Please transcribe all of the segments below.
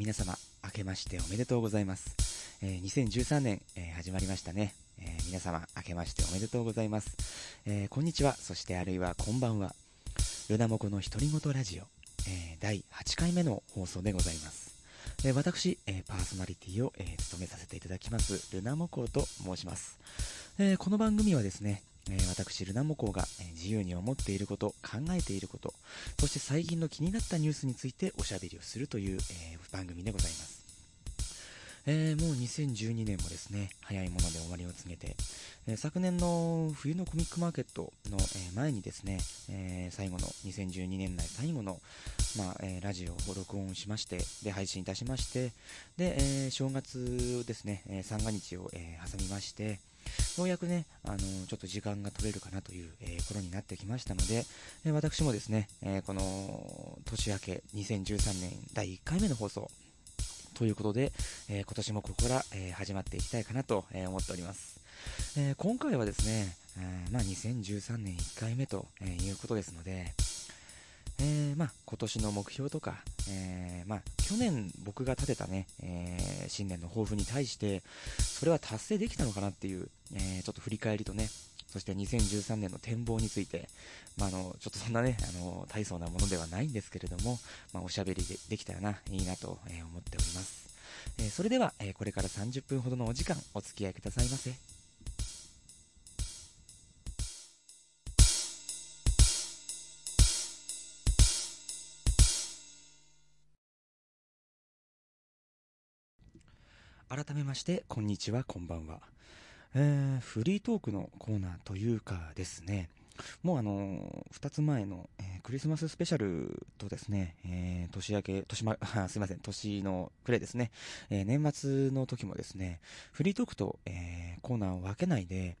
皆様、明けましておめでとうございます。えー、2013年、えー、始まりましたね。えー、皆様、明けましておめでとうございます。え、こんにちは、そしてあるいはこんばんは。ルナモコの独り言ラジオ、えー、第8回目の放送でございます。え、私、え、パーソナリティを、え、務めさせていただきます、ルナモコと申します。え、この番組はですね、え、私、ルナモコが、自由に思っていること、考えていること、そして最近の気になったニュースについておしゃべりをするという、えー、番組でございます。えー、もう2012年もですね、早いもので終わりを告げて、えー、昨年の冬のコミックマーケットの、えー、前にですね、え最後の2012年内最後の、まあえラジオを録音しまして、で、配信いたしまして、で、え正月ですね、え三が日を、え挟みまして、ようやくね、あのちょっと時間が取れるかなという、えー、頃になってきましたので、え、私もですね、え、この年明け2013年第1回目の放送ということで、え今年もここから、え始まっていきたいかなと、え思っております。え今回はですね、えまあ、2013年1回目と、えいうことですので、えー、まあ、今年の目標とか、えー、まあ、去年僕が立てたね、えー、新年の抱負に対して、それは達成できたのかなっていう、えちょっと振り返りとね、そして2013年の展望について、まあ、あの、ちょっとそんなね、あの、大層なものではないんですけれども、まあ、おしゃべりでできたらな、いいなと、え思っております。えそれでは、えこれから30分ほどのお時間、お付き合いくださいませ。改めまして、こんにちは、こんばんは。えー、フリートークのコーナーというかですね、もうあのー、2つ前の、えー、クリスマススペシャルとですね、えー、年明け、年ま、すいません、年の暮れですね、え年末の時もですね、フリートークと、えコーナーを分けないで、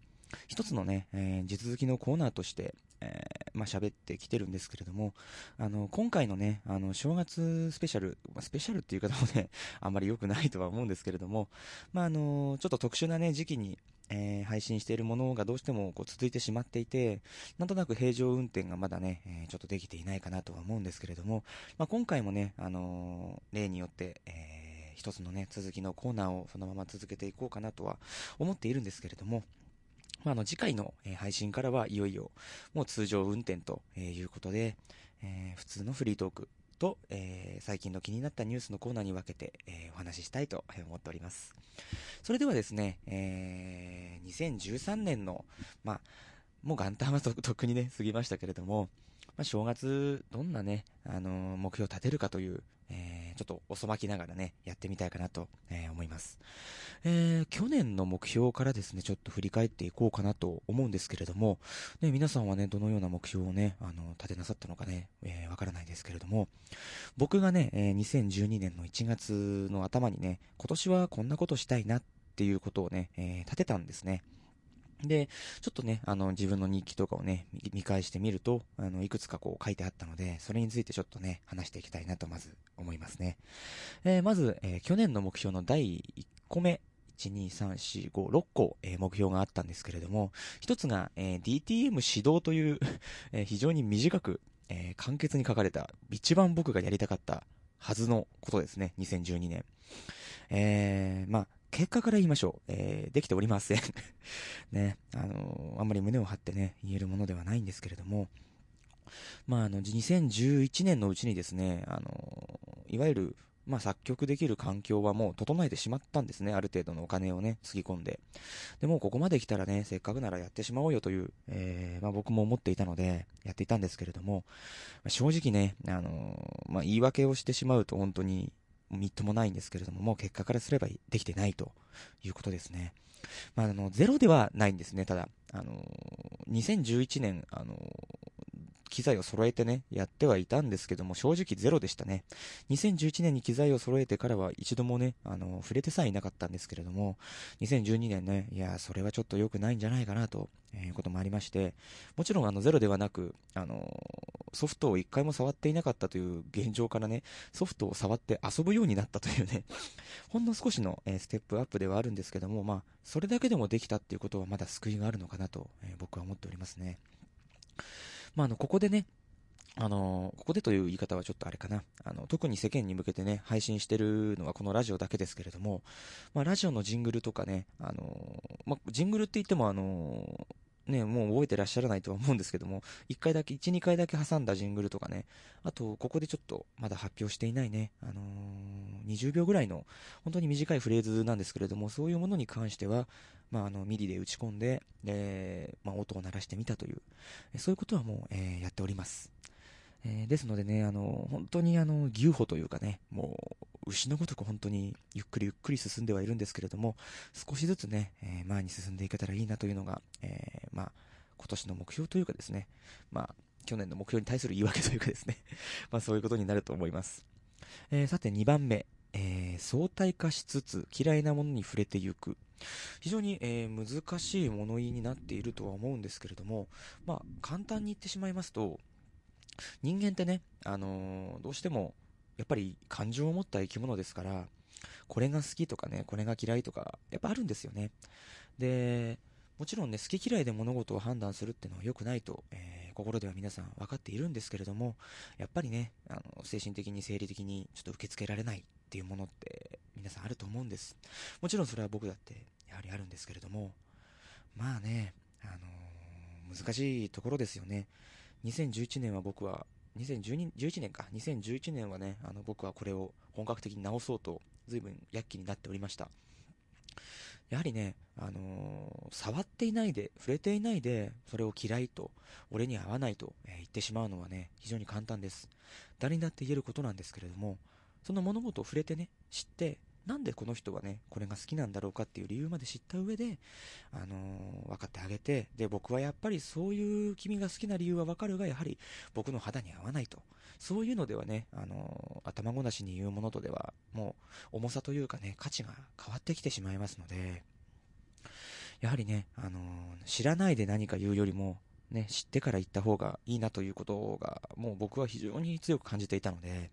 一つのね、え地続きのコーナーとして、えー、まあ、喋ってきてるんですけれども、あの、今回のね、あの、正月スペシャル、まあ、スペシャルっていう方もね、あんまり良くないとは思うんですけれども、まあ、あの、ちょっと特殊なね、時期に、えー、配信しているものがどうしてもこう続いてしまっていて、なんとなく平常運転がまだね、えー、ちょっとできていないかなとは思うんですけれども、まあ、今回もね、あの、例によって、えー、一つのね、続きのコーナーをそのまま続けていこうかなとは思っているんですけれども、まあ、の次回の、配信からはいよいよもう通常運転ということで、えー、普通のフリートークと、えー、最近の気になったニュースのコーナーに分けて、えー、お話ししたいと思っております。それではですね、えー、2013年の、まあ、もう元旦はとっくにね、過ぎましたけれども、まあ、正月、どんなね、あのー、目標を立てるかという、えー、ちょっと遅まきながらね、やってみたいかなと、えー、思います。えー、去年の目標からですね、ちょっと振り返っていこうかなと思うんですけれども、ね、皆さんはね、どのような目標をね、あの、立てなさったのかね、えわからないですけれども、僕がね、え2012年の1月の頭にね、今年はこんなことしたいなっていうことをね、え立てたんですね。で、ちょっとね、あの、自分の日記とかをね、見返してみると、あの、いくつかこう書いてあったので、それについてちょっとね、話していきたいなとまず思いますね。えー、まず、えー、去年の目標の第1個目、1、2、3、4、5、6個、えー、目標があったんですけれども、一つが、えー DTM 指導という え非常に短く、えー簡潔に書かれた、一番僕がやりたかったはずのことですね、2012年。えー、まあ、結果から言いましょう。えー、できておりません ね、あのー、あんまり胸を張ってね、言えるものではないんですけれども、まあ、あの、2011年のうちにですね、あのー、いわゆる、まあ、作曲できる環境はもう整えてしまったんですね。ある程度のお金をね、つぎ込んで。でもここまで来たらね、せっかくならやってしまおうよという、えー、まあ、僕も思っていたので、やっていたんですけれども、まあ、正直ね、あのー、まあ、言い訳をしてしまうと本当に、みっともないんですけれども、もう結果からすればできてないということですね。まあ、あの、ゼロではないんですね。ただ、あの、2011年、あの、機材を揃えてね、やってはいたんですけども、正直ゼロでしたね。2011年に機材を揃えてからは一度もね、あの、触れてさえいなかったんですけれども、2012年ね、いや、それはちょっと良くないんじゃないかなと、えいうこともありまして、もちろんあの、ゼロではなく、あの、ソフトを一回も触っていなかったという現状からね、ソフトを触って遊ぶようになったというね、ほんの少しの、えステップアップではあるんですけども、まあ、それだけでもできたっていうことはまだ救いがあるのかなと、え僕は思っておりますね。まあ、あの、ここでね、あの、ここでという言い方はちょっとあれかな。あの、特に世間に向けてね、配信してるのはこのラジオだけですけれども、まあ、ラジオのジングルとかね、あの、まあ、ジングルって言ってもあの、ね、もう覚えてらっしゃらないとは思うんですけども、1回だけ、1、2回だけ挟んだジングルとかね、あと、ここでちょっとまだ発表していないね、あのー、20秒ぐらいの、本当に短いフレーズなんですけれども、そういうものに関しては、まあ、あの、 MIDI で打ち込んで、えー、まあ、音を鳴らしてみたという、そういうことはもう、えー、やっております。えー、ですのでね、あの、本当にあの、牛歩というかね、もう、牛のごとく本当にゆっくりゆっくり進んではいるんですけれども、少しずつね、えー、前に進んでいけたらいいなというのが、えー、まあ、今年の目標というかですね、まあ、去年の目標に対する言い訳というかですね、まあそういうことになると思います。えー、さて2番目、えー、相対化しつつ嫌いなものに触れていく。非常に、えー、難しい物言いになっているとは思うんですけれども、まあ簡単に言ってしまいますと、人間ってね、あのー、どうしても、やっぱり感情を持った生き物ですから、これが好きとかね、これが嫌いとか、やっぱあるんですよね。で、もちろんね、好き嫌いで物事を判断するっていうのは良くないと、えー、心では皆さん分かっているんですけれども、やっぱりね、あの、精神的に生理的にちょっと受け付けられないっていうものって皆さんあると思うんです。もちろんそれは僕だってやはりあるんですけれども、まあね、あのー、難しいところですよね。2011年は僕は、2011年か、2011年はね、あの僕はこれを本格的に直そうと、随分躍起になっておりました。やはりね、あのー、触っていないで、触れていないで、それを嫌いと、俺に合わないと、えー、言ってしまうのはね、非常に簡単です。誰にだって言えることなんですけれども、その物事を触れてね、知って、なんでこの人はね、これが好きなんだろうかっていう理由まで知った上で、あのー、分かってあげて、で、僕はやっぱりそういう君が好きな理由は分かるが、やはり僕の肌に合わないと。そういうのではね、あのー、頭ごなしに言うものとでは、もう、重さというかね、価値が変わってきてしまいますので、やはりね、あのー、知らないで何か言うよりも、ね、知ってから言った方がいいなということが、もう僕は非常に強く感じていたので、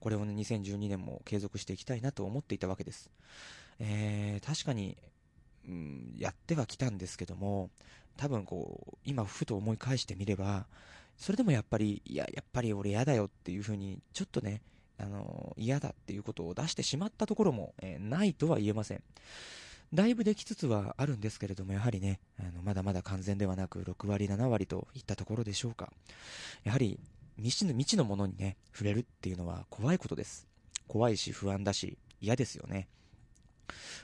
これをね、2012年も継続していきたいなと思っていたわけです。えー、確かに、うん、やってはきたんですけども、多分こう、今ふと思い返してみれば、それでもやっぱり、いや、やっぱり俺嫌だよっていう風に、ちょっとね、あの、嫌だっていうことを出してしまったところも、えー、ないとは言えません。だいぶできつつはあるんですけれども、やはりね、あのまだまだ完全ではなく、6割、7割といったところでしょうか。やはり、未知の未知のものにね、触れるっていうのは怖いことです。怖いし、不安だし、嫌ですよね。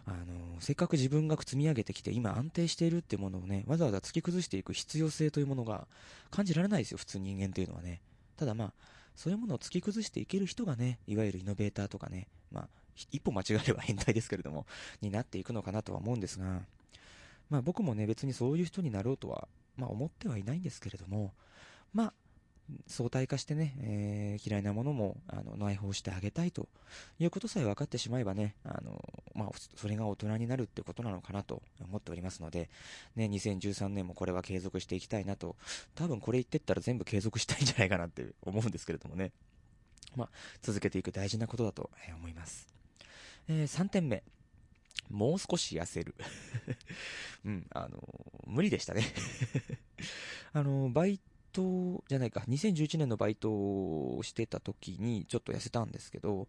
あの、せっかく自分が積み上げてきて、今安定しているっていうものをね、わざわざ突き崩していく必要性というものが感じられないですよ、普通人間っていうのはね。ただまあ、そういうものを突き崩していける人がね、いわゆるイノベーターとかね、まあ、一歩間違えれば変態ですけれども、になっていくのかなとは思うんですが、まあ僕もね、別にそういう人になろうとは、まあ思ってはいないんですけれども、まあ、相対化してね、えー、嫌いなものもあの内包してあげたいということさえ分かってしまえばね、あのまあ、それが大人になるってことなのかなと思っておりますので、ね、2013年もこれは継続していきたいなと、多分これ言ってったら全部継続したいんじゃないかなって思うんですけれどもね、まあ、続けていく大事なことだと思います。えー、3点目。もう少し痩せる うん、あの、無理でしたね あの、バイトじゃないか、2011年のバイトをしてた時にちょっと痩せたんですけど、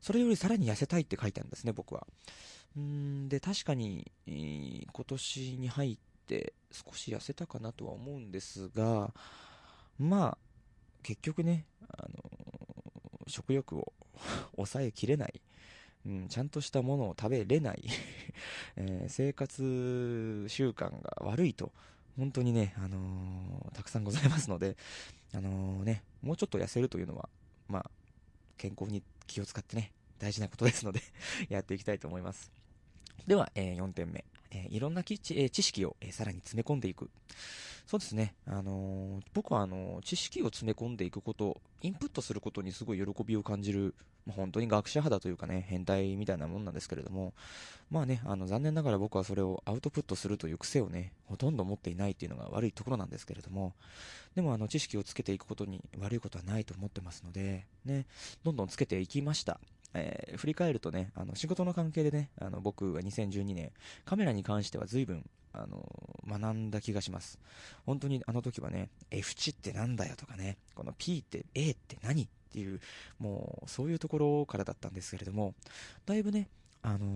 それよりさらに痩せたいって書いてあるんですね、僕は。うんで、確かに、えー、今年に入って少し痩せたかなとは思うんですが、まあ、結局ね、あの、食欲を 抑えきれないうん、ちゃんとしたものを食べれない えー、生活習慣が悪いと、本当にね、あのー、たくさんございますので、あのー、ね、もうちょっと痩せるというのは、まあ、健康に気を使ってね、大事なことですので やっていきたいと思います。では、えー、4点目。え、いろんな知,、え、知識を、え、さらに詰め込んでいく。そうですね。あのー、僕はあの知識を詰め込んでいくこと、インプットすることにすごい喜びを感じる、まあ、本当に学者肌というかね、変態みたいなもんなんですけれども、まあね、あの残念ながら僕はそれをアウトプットするという癖をね、ほとんど持っていないっていうのが悪いところなんですけれども、でもあの知識をつけていくことに悪いことはないと思ってますので、ね、どんどんつけていきました。えー、振り返るとね、あの、仕事の関係でね、あの、僕は2012年、カメラに関しては随分、あの、学んだ気がします。本当にあの時はね、F 値ってなんだよとかね、この P って A って何っていう、もう、そういうところからだったんですけれども、だいぶね、あの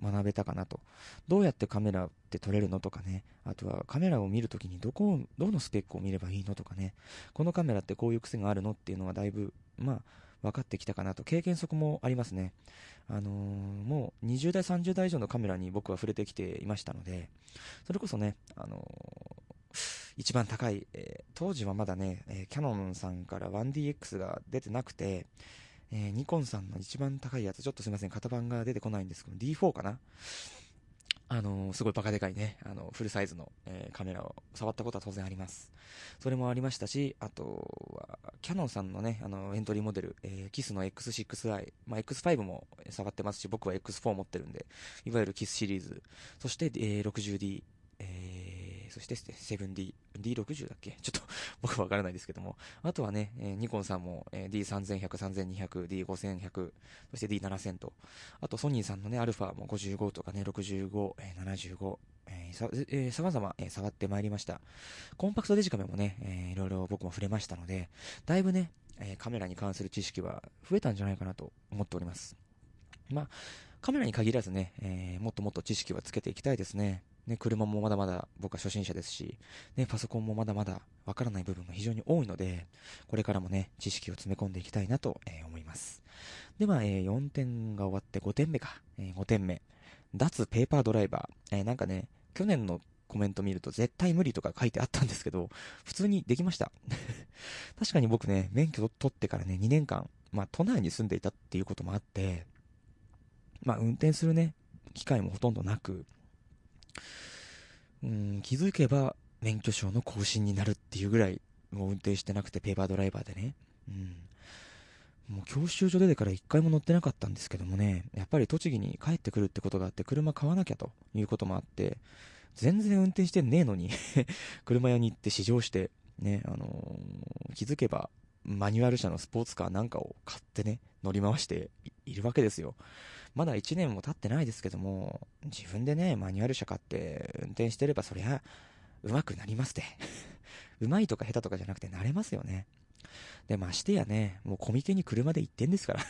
ー、学べたかなと。どうやってカメラって撮れるのとかね。あとはカメラを見るときにどこを、どのスペックを見ればいいのとかね。このカメラってこういう癖があるのっていうのはだいぶ、まあ、分かってきたかなと。経験則もありますね。あのー、もう20代、30代以上のカメラに僕は触れてきていましたので、それこそね、あのー、一番高い、えー、当時はまだね、えキャノンさんから 1DX が出てなくて、え、ニコンさんの一番高いやつ、ちょっとすいません、型番が出てこないんですけど、D4 かなあのー、すごいバカでかいね、あの、フルサイズの、えー、カメラを触ったことは当然あります。それもありましたし、あとは、キャノンさんのね、あの、エントリーモデル、えー、キスの X6i、まあ、X5 も触ってますし、僕は X4 持ってるんで、いわゆるキスシリーズ、そして、えー、60D、そして、7D、D60 だっけ？ちょっと僕わからないですけども。あとはね、えー、ニコンさんも、えー、D3100、3200、D5100、そして D7000 と。あとソニーさんのね、アルファも55とかね、65、えー、75、えー、さ、えー、様々、えー、触ってまいりました。コンパクトデジカメもね、えー、いろいろ僕も触れましたので、だいぶね、えー、カメラに関する知識は増えたんじゃないかなと思っております。まあ、カメラに限らずね、えー、もっともっと知識はつけていきたいですね。ね、車もまだまだ僕は初心者ですし、ね、パソコンもまだまだわからない部分が非常に多いので、これからもね、知識を詰め込んでいきたいなと、えー、思います。では、えー、4点が終わって5点目か。えー、5点目。脱ペーパードライバー。えー、なんかね、去年のコメント見ると絶対無理とか書いてあったんですけど、普通にできました。確かに僕ね、免許取ってからね、2年間、まあ都内に住んでいたっていうこともあって、まあ運転するね、機会もほとんどなく、うん、気づけば免許証の更新になるっていうぐらい、もう運転してなくてペーパードライバーでね。うん。もう教習所出てから一回も乗ってなかったんですけどもね、やっぱり栃木に帰ってくるってことがあって車買わなきゃということもあって、全然運転してねえのに 車屋に行って試乗して、ね、あのー、気づけばマニュアル車のスポーツカーなんかを買ってね、乗り回しているわけですよ。まだ1年も経ってないですけども、自分でね、マニュアル車買って運転してればそりゃ、上手くなりますって。上手いとか下手とかじゃなくて慣れますよね。で、ましてやね、もうコミケに車で行ってんですから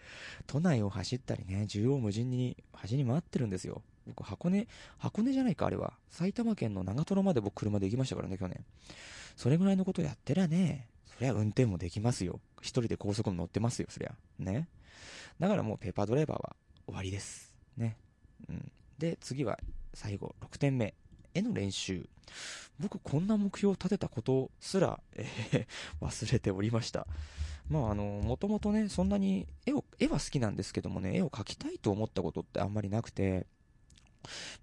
都内を走ったりね、縦横無尽に端に回ってるんですよ。僕、箱根、箱根じゃないか、あれは。埼玉県の長瀞まで僕車で行きましたからね、去年。それぐらいのことやってりゃね、そりゃ運転もできますよ。一人で高速も乗ってますよ、そりゃ。ね。だからもうペーパードライバーは終わりです。ね。うん。で、次は最後、6点目。絵の練習。僕、こんな目標を立てたことすら、えー、忘れておりました。まあ、あの、もともとね、そんなに絵を、絵は好きなんですけどもね、絵を描きたいと思ったことってあんまりなくて、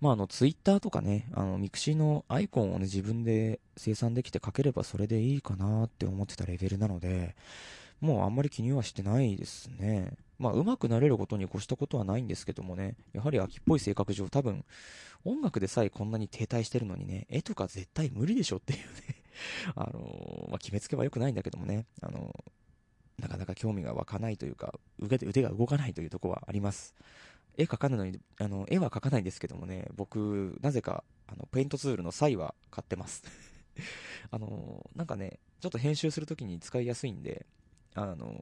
まあ、あの、ツイッターとかね、あの、ミクシーのアイコンをね、自分で生産できて描ければそれでいいかなって思ってたレベルなので、もうあんまり気にはしてないですね。まあ、上手くなれることに越したことはないんですけどもね、やはり飽きっぽい性格上、多分、音楽でさえこんなに停滞してるのにね、絵とか絶対無理でしょっていうね。あのー、まあ、決めつけは良くないんだけどもね、あのー、なかなか興味が湧かないというか、腕が動かないというとこはあります。絵描かないのに、あの、絵は描かないんですけどもね、僕、なぜか、あの、ペイントツールのサイは買ってます。あのなんかね、ちょっと編集するときに使いやすいんで、あの、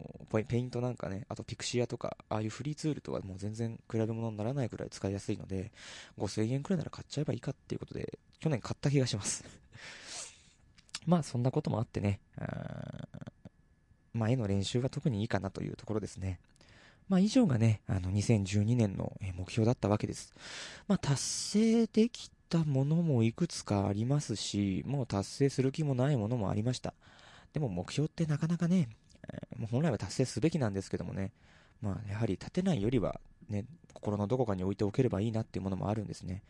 ペイントなんかね、あとピクシアとか、ああいうフリーツールとはもう全然比べ物にならないくらい使いやすいので、5000円くらいなら買っちゃえばいいかっていうことで、去年買った気がします まあそんなこともあってね、あまあ絵の練習は特にいいかなというところですね。まあ以上がね、あの2012年の目標だったわけです。まあ達成できたものもいくつかありますし、もう達成する気もないものもありました。でも目標ってなかなかね、もう本来は達成すべきなんですけどもね、まあ、やはり立てないよりは、ね、心のどこかに置いておければいいなっていうものもあるんですね。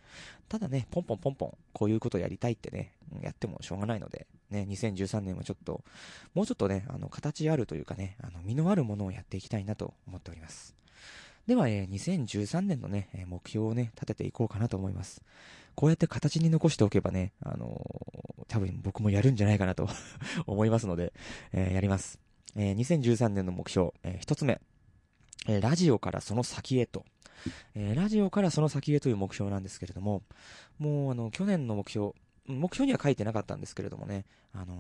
ただね、ポンポンポンポン、こういうことやりたいってね、やってもしょうがないので、ね、2013年はちょっと、もうちょっとね、あの、形あるというかね、あの、身のあるものをやっていきたいなと思っております。では、えー、2013年のね、目標をね、立てていこうかなと思います。こうやって形に残しておけばね、あのー、多分僕もやるんじゃないかなと 思いますので、えー、やります。えー、2013年の目標、えー、一つ目、えラジオからその先へと、えラジオからその先へという目標なんですけれども、もうあの、去年の目標、目標には書いてなかったんですけれどもね、あのー、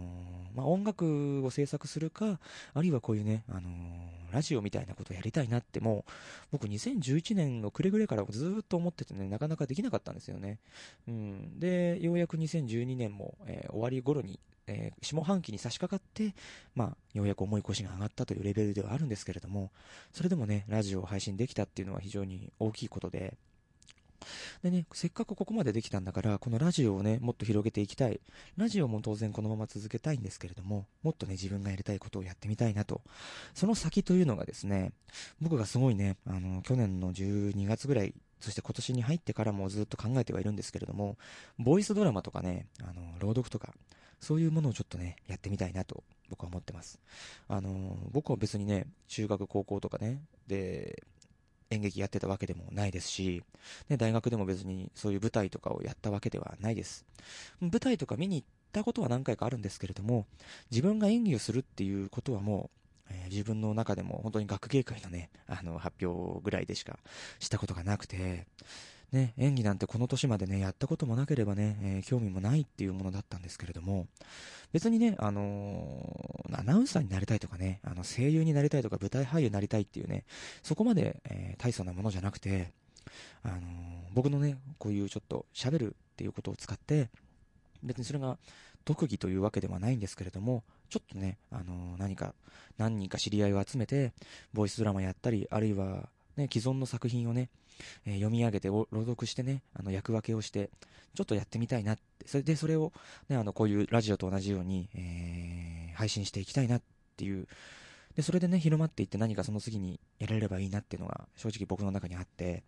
まあ、音楽を制作するか、あるいはこういうね、あのー、ラジオみたいなことをやりたいなってもう、僕2011年の暮れぐらいからずっと思っててね、なかなかできなかったんですよね。うん。で、ようやく2012年も、えー、終わり頃に、え下半期に差し掛かって、まあ、ようやく重い腰が上がったというレベルではあるんですけれども、それでもね、ラジオを配信できたっていうのは非常に大きいことで、でね、せっかくここまでできたんだから、このラジオをね、もっと広げていきたい。ラジオも当然このまま続けたいんですけれども、もっとね、自分がやりたいことをやってみたいなと。その先というのがですね、僕がすごいね、あの、去年の12月ぐらい、そして今年に入ってからもずっと考えてはいるんですけれども、ボイスドラマとかね、あの、朗読とか、そういうものをちょっとね、やってみたいなと僕は思ってます。あの、僕は別にね、中学、高校とかね、で、演劇やってたわけでもないですし、ね、大学でも別にそういう舞台とかをやったわけではないです。舞台とか見に行ったことは何回かあるんですけれども、自分が演技をするっていうことはもう、え、自分の中でも本当に学芸会のね、あの、発表ぐらいでしかしたことがなくて、ね、演技なんてこの年までね、やったこともなければね、えー、興味もないっていうものだったんですけれども、別にね、あのー、アナウンサーになりたいとかね、あの声優になりたいとか舞台俳優になりたいっていうね、そこまで、えー、大層なものじゃなくて、あの、僕のね、こういうちょっと喋るっていうことを使って、別にそれが特技というわけではないんですけれども、ちょっとね、あの何か、何人か知り合いを集めて、ボイスドラマやったり、あるいは、ね、既存の作品をね、えー、読み上げて朗読してね、あの役分けをして、ちょっとやってみたいなって、それでそれを、ね、あのこういうラジオと同じように、えー、配信していきたいなっていう、で、それでね、広まっていって何かその次にやれればいいなっていうのが正直僕の中にあって、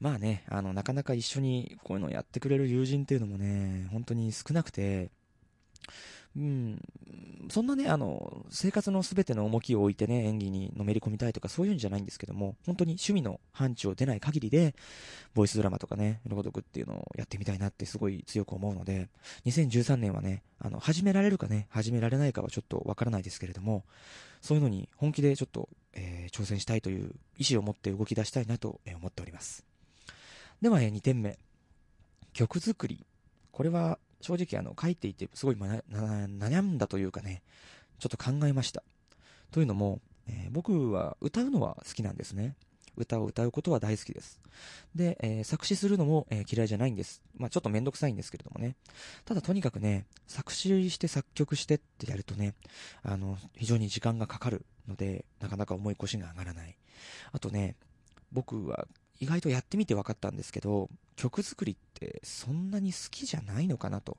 まあね、あの、なかなか一緒にこういうのをやってくれる友人っていうのもね、本当に少なくて、うん、そんなね、あの、生活のすべての重きを置いてね、演技にのめり込みたいとかそういうんじゃないんですけども、本当に趣味の範疇を出ない限りで、ボイスドラマとかね、朗読っていうのをやってみたいなってすごい強く思うので、2013年はね、あの、始められるかね、始められないかはちょっとわからないですけれども、そういうのに本気でちょっと、えー、挑戦したいという意思を持って動き出したいなと思っております。では、え、2点目。曲作り。これは正直あの書いていてすごい悩んだというかね、ちょっと考えました。というのも、えー、僕は歌うのは好きなんですね。歌を歌うことは大好きです。で、えー、作詞するのも、えー、嫌いじゃないんです。まあちょっとめんどくさいんですけれどもね。ただとにかくね、作詞して作曲してってやるとね、あの、非常に時間がかかるので、なかなか重い腰が上がらない。あとね、僕は意外とやってみて分かったんですけど、曲作りってそんなに好きじゃないのかなと。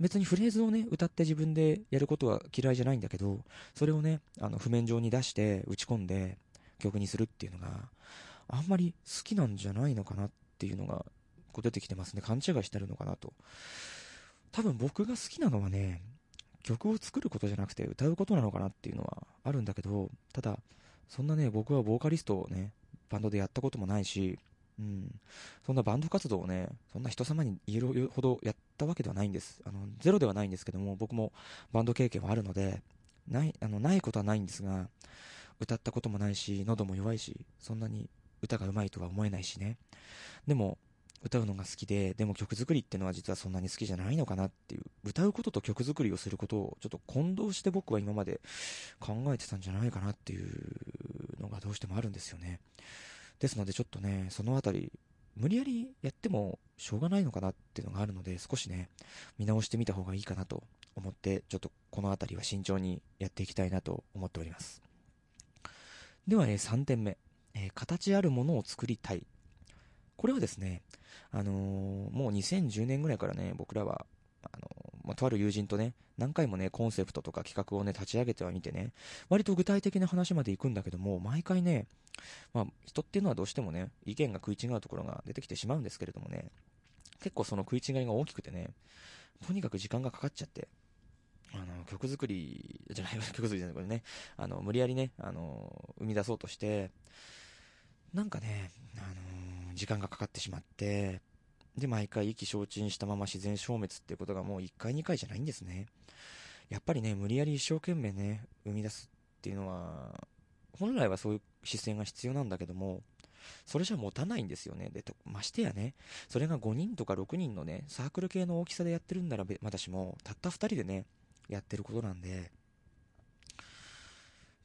別にフレーズをね、歌って自分でやることは嫌いじゃないんだけど、それをね、あの譜面上に出して打ち込んで曲にするっていうのがあんまり好きなんじゃないのかなっていうのがこう出てきてますね。勘違いしてるのかなと。多分僕が好きなのはね、曲を作ることじゃなくて歌うことなのかなっていうのはあるんだけど、ただ、そんなね、僕はボーカリストをね、バンドでやったこともないし、うん、そんなバンド活動をね、そんな人様に言えるほどやったわけではないんです。あの、ゼロではないんですけども、僕もバンド経験はあるので、ない、あの、ないことはないんですが、歌ったこともないし、喉も弱いし、そんなに歌が上手いとは思えないしね。でも、歌うのが好きで、でも曲作りってのは実はそんなに好きじゃないのかなっていう、歌うことと曲作りをすることをちょっと混同して僕は今まで考えてたんじゃないかなっていうのがどうしてもあるんですよね。ですのでちょっとね、そのあたり、無理やりやってもしょうがないのかなっていうのがあるので、少しね、見直してみた方がいいかなと思って、ちょっとこのあたりは慎重にやっていきたいなと思っております。では、ね、3点目、えー、形あるものを作りたい。これはですね、あの、もう2010年ぐらいからね、僕らは、あの、まあ、とある友人とね、何回もね、コンセプトとか企画をね、立ち上げてはみてね、割と具体的な話まで行くんだけども、毎回ね、まあ、人っていうのはどうしてもね、意見が食い違うところが出てきてしまうんですけれどもね、結構その食い違いが大きくてね、とにかく時間がかかっちゃって、あの、曲作り、じゃない、曲作りじゃない、これね、あの、無理やりね、あの、生み出そうとして、なんかね、あの、時間がかかってしまって、で、毎回意気消沈したまま自然消滅っていうことがもう1回2回じゃないんですね。やっぱりね、無理やり一生懸命ね、生み出すっていうのは、本来はそういう姿勢が必要なんだけども、それじゃ持たないんですよね。で、ましてやね、それが5人とか6人のね、サークル系の大きさでやってるんならまだしも、たった2人でね、やってることなんで、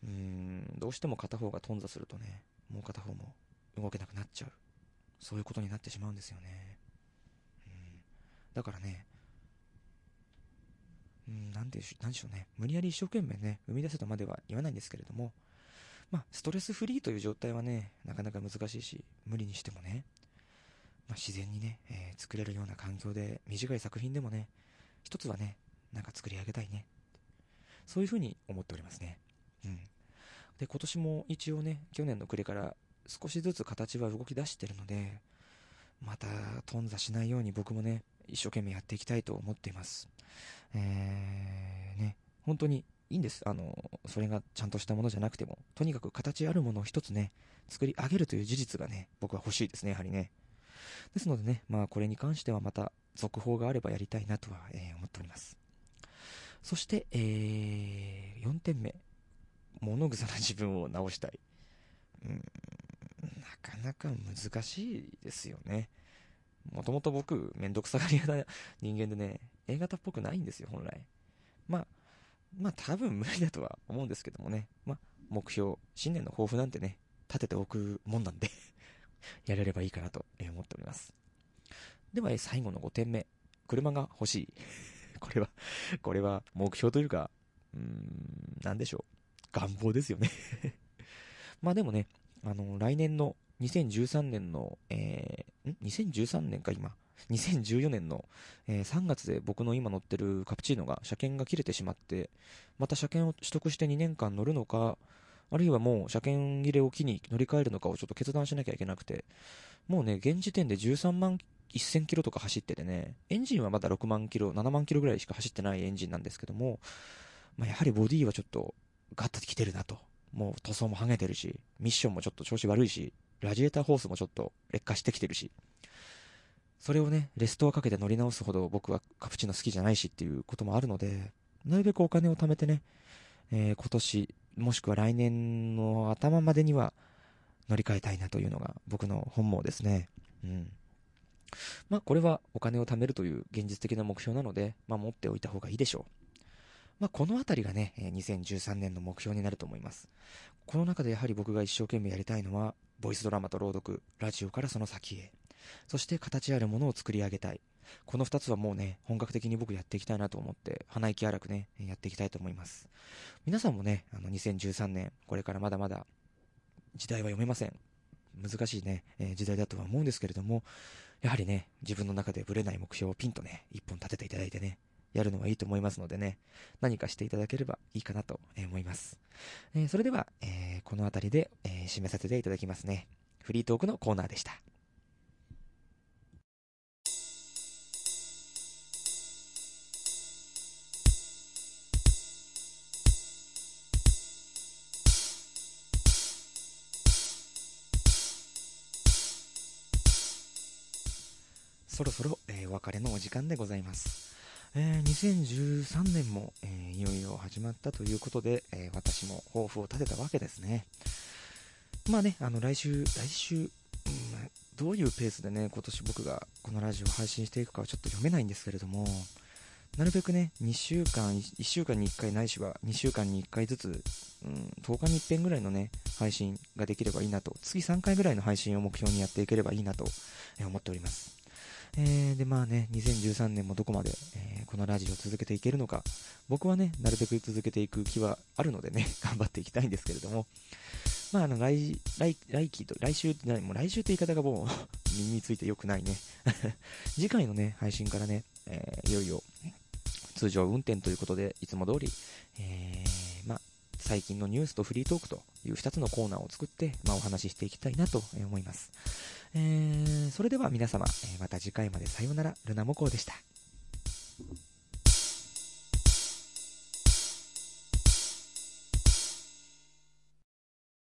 うーん、どうしても片方が頓挫するとね、もう片方も動けなくなっちゃう。そういうことになってしまうんですよね。うん、だからね、うん、なんでしょうね、無理やり一生懸命ね、生み出せとまでは言わないんですけれども、まあ、ストレスフリーという状態はね、なかなか難しいし、無理にしてもね、まあ、自然にね、えー、作れるような環境で、短い作品でもね、一つはね、なんか作り上げたいね。そういうふうに思っておりますね。うん。で、今年も一応ね、去年の暮れから少しずつ形は動き出してるので、また頓挫しないように僕もね、一生懸命やっていきたいと思っています。えー、ね、本当にいいんです。あの、それがちゃんとしたものじゃなくても、とにかく形あるものを一つね、作り上げるという事実がね、僕は欲しいですね、やはりね。ですのでね、まあこれに関してはまた続報があればやりたいなとは、えー、思っております。そして、えー、4点目。物臭な自分を直したい。うん、かなか難しいですよね。もともと僕、めんどくさがり屋な人間でね、A 型っぽくないんですよ、本来。まあ、まあ多分無理だとは思うんですけどもね。まあ、目標、新年の抱負なんてね、立てておくもんなんで やれればいいかなと思っております。では、最後の5点目。車が欲しい。これはこれは目標というか、うーん、なんでしょう。願望ですよね まあでもね、あの、来年の2013年の、えー、ん ?2013 年か今。2014年の、えー、3月で僕の今乗ってるカプチーノが車検が切れてしまって、また車検を取得して2年間乗るのか、あるいはもう車検切れを機に乗り換えるのかをちょっと決断しなきゃいけなくて、もうね、現時点で13万1000キロとか走っててね、エンジンはまだ6万キロ、7万キロぐらいしか走ってないエンジンなんですけども、まあ、やはりボディはちょっとガッと来てるなと。もう塗装も剥げてるし、ミッションもちょっと調子悪いし、ラジエーターホースもちょっと劣化してきてるし、それをね、レストアかけて乗り直すほど僕はカプチーノ好きじゃないしっていうこともあるので、なるべくお金を貯めてね、えー、今年、もしくは来年の頭までには乗り換えたいなというのが僕の本望ですね。うん。まあ、これはお金を貯めるという現実的な目標なので、まあ、持っておいた方がいいでしょう。まあ、このあたりがね、2013年の目標になると思います。この中でやはり僕が一生懸命やりたいのは、ボイスドラマと朗読、ラジオからその先へ。そして形あるものを作り上げたい。この二つはもうね、本格的に僕やっていきたいなと思って、鼻息荒くね、やっていきたいと思います。皆さんもね、あの2013年、これからまだまだ時代は読めません。難しいね、えー、時代だとは思うんですけれども、やはりね、自分の中でブレない目標をピンとね、一本立てていただいてね、やるのはいいと思いますのでね、何かしていただければいいかなと思います。えー、それでは、えー、この辺りで、え締めさせていただきますね。フリートークのコーナーでした。そろそろ、えー、お別れのお時間でございます。えー、2013年も、えー、いよいよ始まったということで、えー、私も抱負を立てたわけですね。まあね、あの来週、来週、うん、どういうペースでね、今年僕がこのラジオを配信していくかはちょっと読めないんですけれども、なるべくね、2週間、1週間に1回ないしは2週間に1回ずつ、うん、10日に1遍ぐらいのね、配信ができればいいなと、次3回ぐらいの配信を目標にやっていければいいなと思っております。えー、で、まあね、2013年もどこまで、えー、このラジオを続けていけるのか、僕はね、なるべく続けていく気はあるのでね、頑張っていきたいんですけれども、まあ、あの、来、来、来期と、来週って何もう来週って言い方がもう 身について良くないね。次回のね、配信からね、えー、いよいよ、通常運転ということで、いつも通り、えー、まあ、最近のニュースとフリートークという2つのコーナーを作って、まあ、お話ししていきたいなと思います。えー、それでは皆様、えまた次回までさようなら、ルナモコウでした。